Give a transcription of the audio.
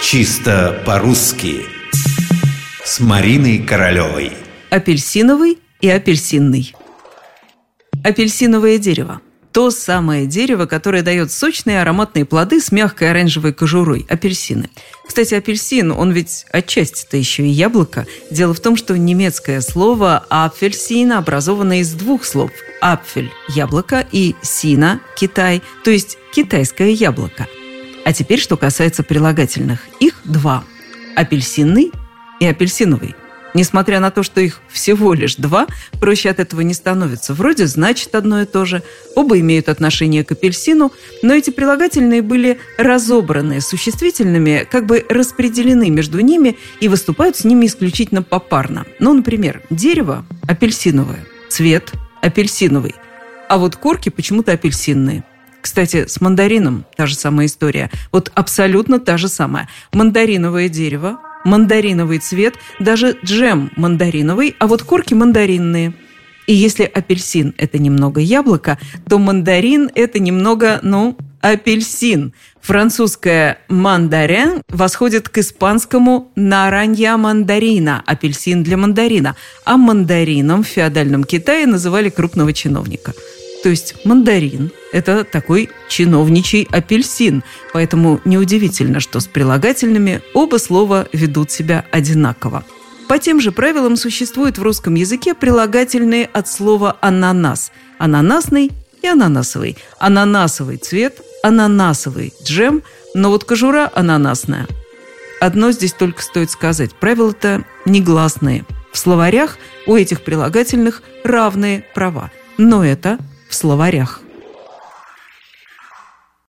Чисто по-русски С Мариной Королевой Апельсиновый и апельсинный Апельсиновое дерево то самое дерево, которое дает сочные ароматные плоды с мягкой оранжевой кожурой – апельсины. Кстати, апельсин, он ведь отчасти-то еще и яблоко. Дело в том, что немецкое слово «апфельсин» образовано из двух слов – «апфель» – яблоко и «сина» – Китай, то есть китайское яблоко. А теперь, что касается прилагательных. Их два – апельсинный и апельсиновый – Несмотря на то, что их всего лишь два, проще от этого не становится. Вроде значит одно и то же, оба имеют отношение к апельсину, но эти прилагательные были разобраны существительными, как бы распределены между ними и выступают с ними исключительно попарно. Ну, например, дерево апельсиновое, цвет апельсиновый, а вот корки почему-то апельсинные. Кстати, с мандарином та же самая история. Вот абсолютно та же самая. Мандариновое дерево мандариновый цвет, даже джем мандариновый, а вот корки мандаринные. И если апельсин – это немного яблоко, то мандарин – это немного, ну, апельсин. Французское «мандарин» восходит к испанскому «наранья мандарина» – апельсин для мандарина. А мандарином в феодальном Китае называли крупного чиновника – то есть мандарин – это такой чиновничий апельсин, поэтому неудивительно, что с прилагательными оба слова ведут себя одинаково. По тем же правилам существуют в русском языке прилагательные от слова «ананас» – ананасный и ананасовый. Ананасовый цвет, ананасовый джем, но вот кожура ананасная. Одно здесь только стоит сказать – правила-то негласные. В словарях у этих прилагательных равные права. Но это в словарях.